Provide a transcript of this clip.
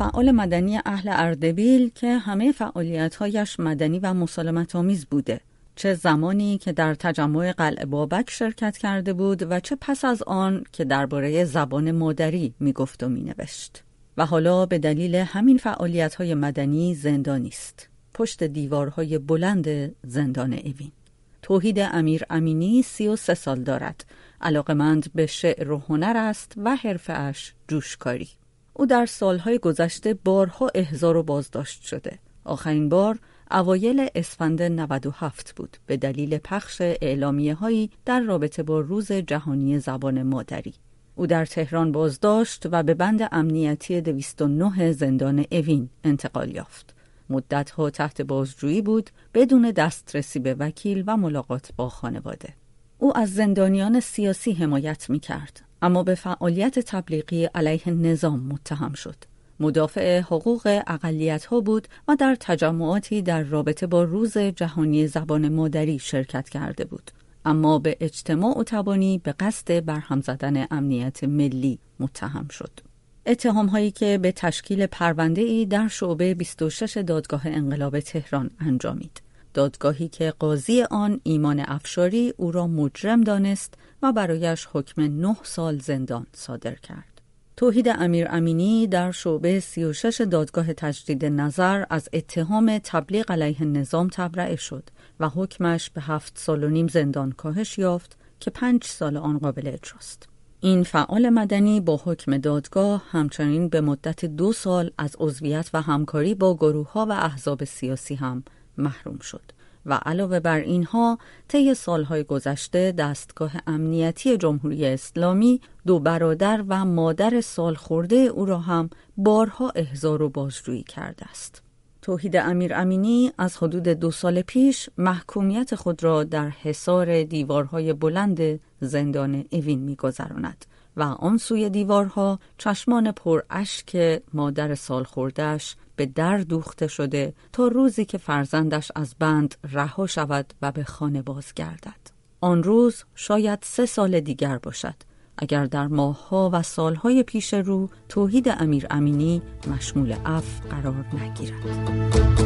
فعال مدنی اهل اردبیل که همه فعالیتهایش مدنی و مسالمت آمیز بوده چه زمانی که در تجمع قلعه بابک شرکت کرده بود و چه پس از آن که درباره زبان مادری می گفت و می نوشت. و حالا به دلیل همین فعالیت های مدنی زندانی است. پشت دیوارهای بلند زندان اوین. توحید امیر امینی سی و سه سال دارد. علاقمند به شعر و هنر است و حرفش جوشکاری. او در سالهای گذشته بارها احضار و بازداشت شده. آخرین بار اوایل اسفند 97 بود به دلیل پخش اعلامیه هایی در رابطه با روز جهانی زبان مادری. او در تهران بازداشت و به بند امنیتی 209 زندان اوین انتقال یافت. مدتها تحت بازجویی بود بدون دسترسی به وکیل و ملاقات با خانواده. او از زندانیان سیاسی حمایت می کرد اما به فعالیت تبلیغی علیه نظام متهم شد. مدافع حقوق اقلیت ها بود و در تجمعاتی در رابطه با روز جهانی زبان مادری شرکت کرده بود. اما به اجتماع و تبانی به قصد برهم زدن امنیت ملی متهم شد. اتهام هایی که به تشکیل پرونده ای در شعبه 26 دادگاه انقلاب تهران انجامید. دادگاهی که قاضی آن ایمان افشاری او را مجرم دانست و برایش حکم نه سال زندان صادر کرد. توحید امیر امینی در شعبه 36 دادگاه تجدید نظر از اتهام تبلیغ علیه نظام تبرئه شد و حکمش به هفت سال و نیم زندان کاهش یافت که پنج سال آن قابل اجراست. این فعال مدنی با حکم دادگاه همچنین به مدت دو سال از عضویت و همکاری با گروه ها و احزاب سیاسی هم محروم شد. و علاوه بر اینها طی سالهای گذشته دستگاه امنیتی جمهوری اسلامی دو برادر و مادر سال خورده او را هم بارها احضار و بازجویی کرده است. توحید امیر امینی از حدود دو سال پیش محکومیت خود را در حصار دیوارهای بلند زندان اوین میگذراند و آن سوی دیوارها چشمان پر اشک مادر سال خوردهش به در دوخته شده تا روزی که فرزندش از بند رها شود و به خانه بازگردد. آن روز شاید سه سال دیگر باشد اگر در ماهها و سالهای پیش رو توحید امیر امینی مشمول اف قرار نگیرد.